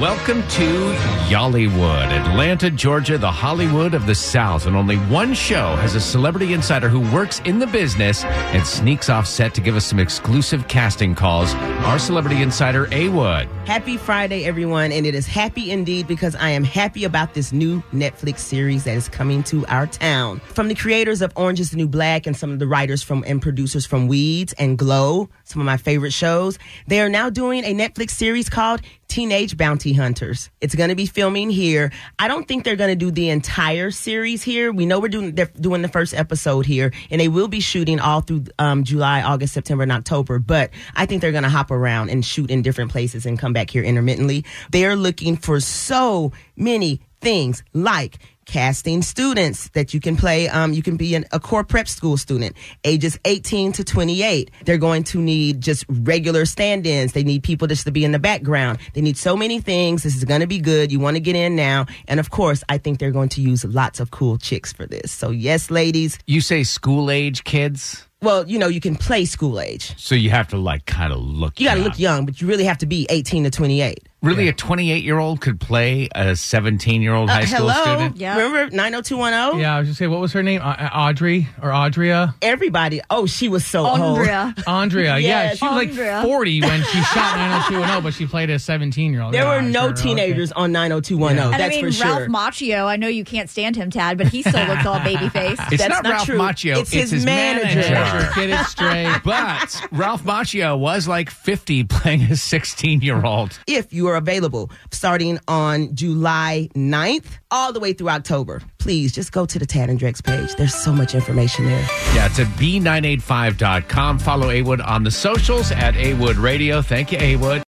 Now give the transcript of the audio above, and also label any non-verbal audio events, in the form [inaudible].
Welcome to Yollywood, Atlanta, Georgia, the Hollywood of the South. And only one show has a celebrity insider who works in the business and sneaks off set to give us some exclusive casting calls. Our celebrity insider, A Wood. Happy Friday, everyone. And it is happy indeed because I am happy about this new Netflix series that is coming to our town. From the creators of Orange is the New Black and some of the writers from and producers from Weeds and Glow, some of my favorite shows, they are now doing a Netflix series called Teenage Bounty Hunters. It's going to be filming here. I don't think they're going to do the entire series here. We know we're doing they're doing the first episode here, and they will be shooting all through um, July, August, September, and October. But I think they're going to hop around and shoot in different places and come back here intermittently. They are looking for so many things like casting students that you can play. Um, you can be an, a core prep school student, ages 18 to 28. They're going to need just regular stand ins. They need people just to be in the background. They need so many things. This is going to be good. You want to get in now. And of course, I think they're going to use lots of cool chicks for this. So, yes, ladies. You say school age kids? Well, you know, you can play school age. So you have to like kind of look You got to look young, but you really have to be 18 to 28. Really, a 28 year old could play a 17 year old high school Uh, Hello? student? Yeah. Remember 90210? Yeah, I was just say, what was her name? Uh, Audrey or Audria? Everybody. Oh, she was so old. Andrea. [laughs] Andrea. yeah, Yes. she was Andrea. like 40 when she [laughs] shot 90210, but she played a 17 year old. There were no teenagers on 90210. And That's I mean, for sure. Ralph Macchio, I know you can't stand him, Tad, but he still looks all baby faced. It's That's not, not Ralph true. Macchio, It's his manager. manager. Get it straight. But Ralph Macchio was like 50 playing a 16 year old. if you are available starting on July 9th all the way through October. Please just go to the Tad and Drex page. There's so much information there. Yeah, it's at b985.com. Follow A Wood on the socials at A Wood Radio. Thank you, A Wood.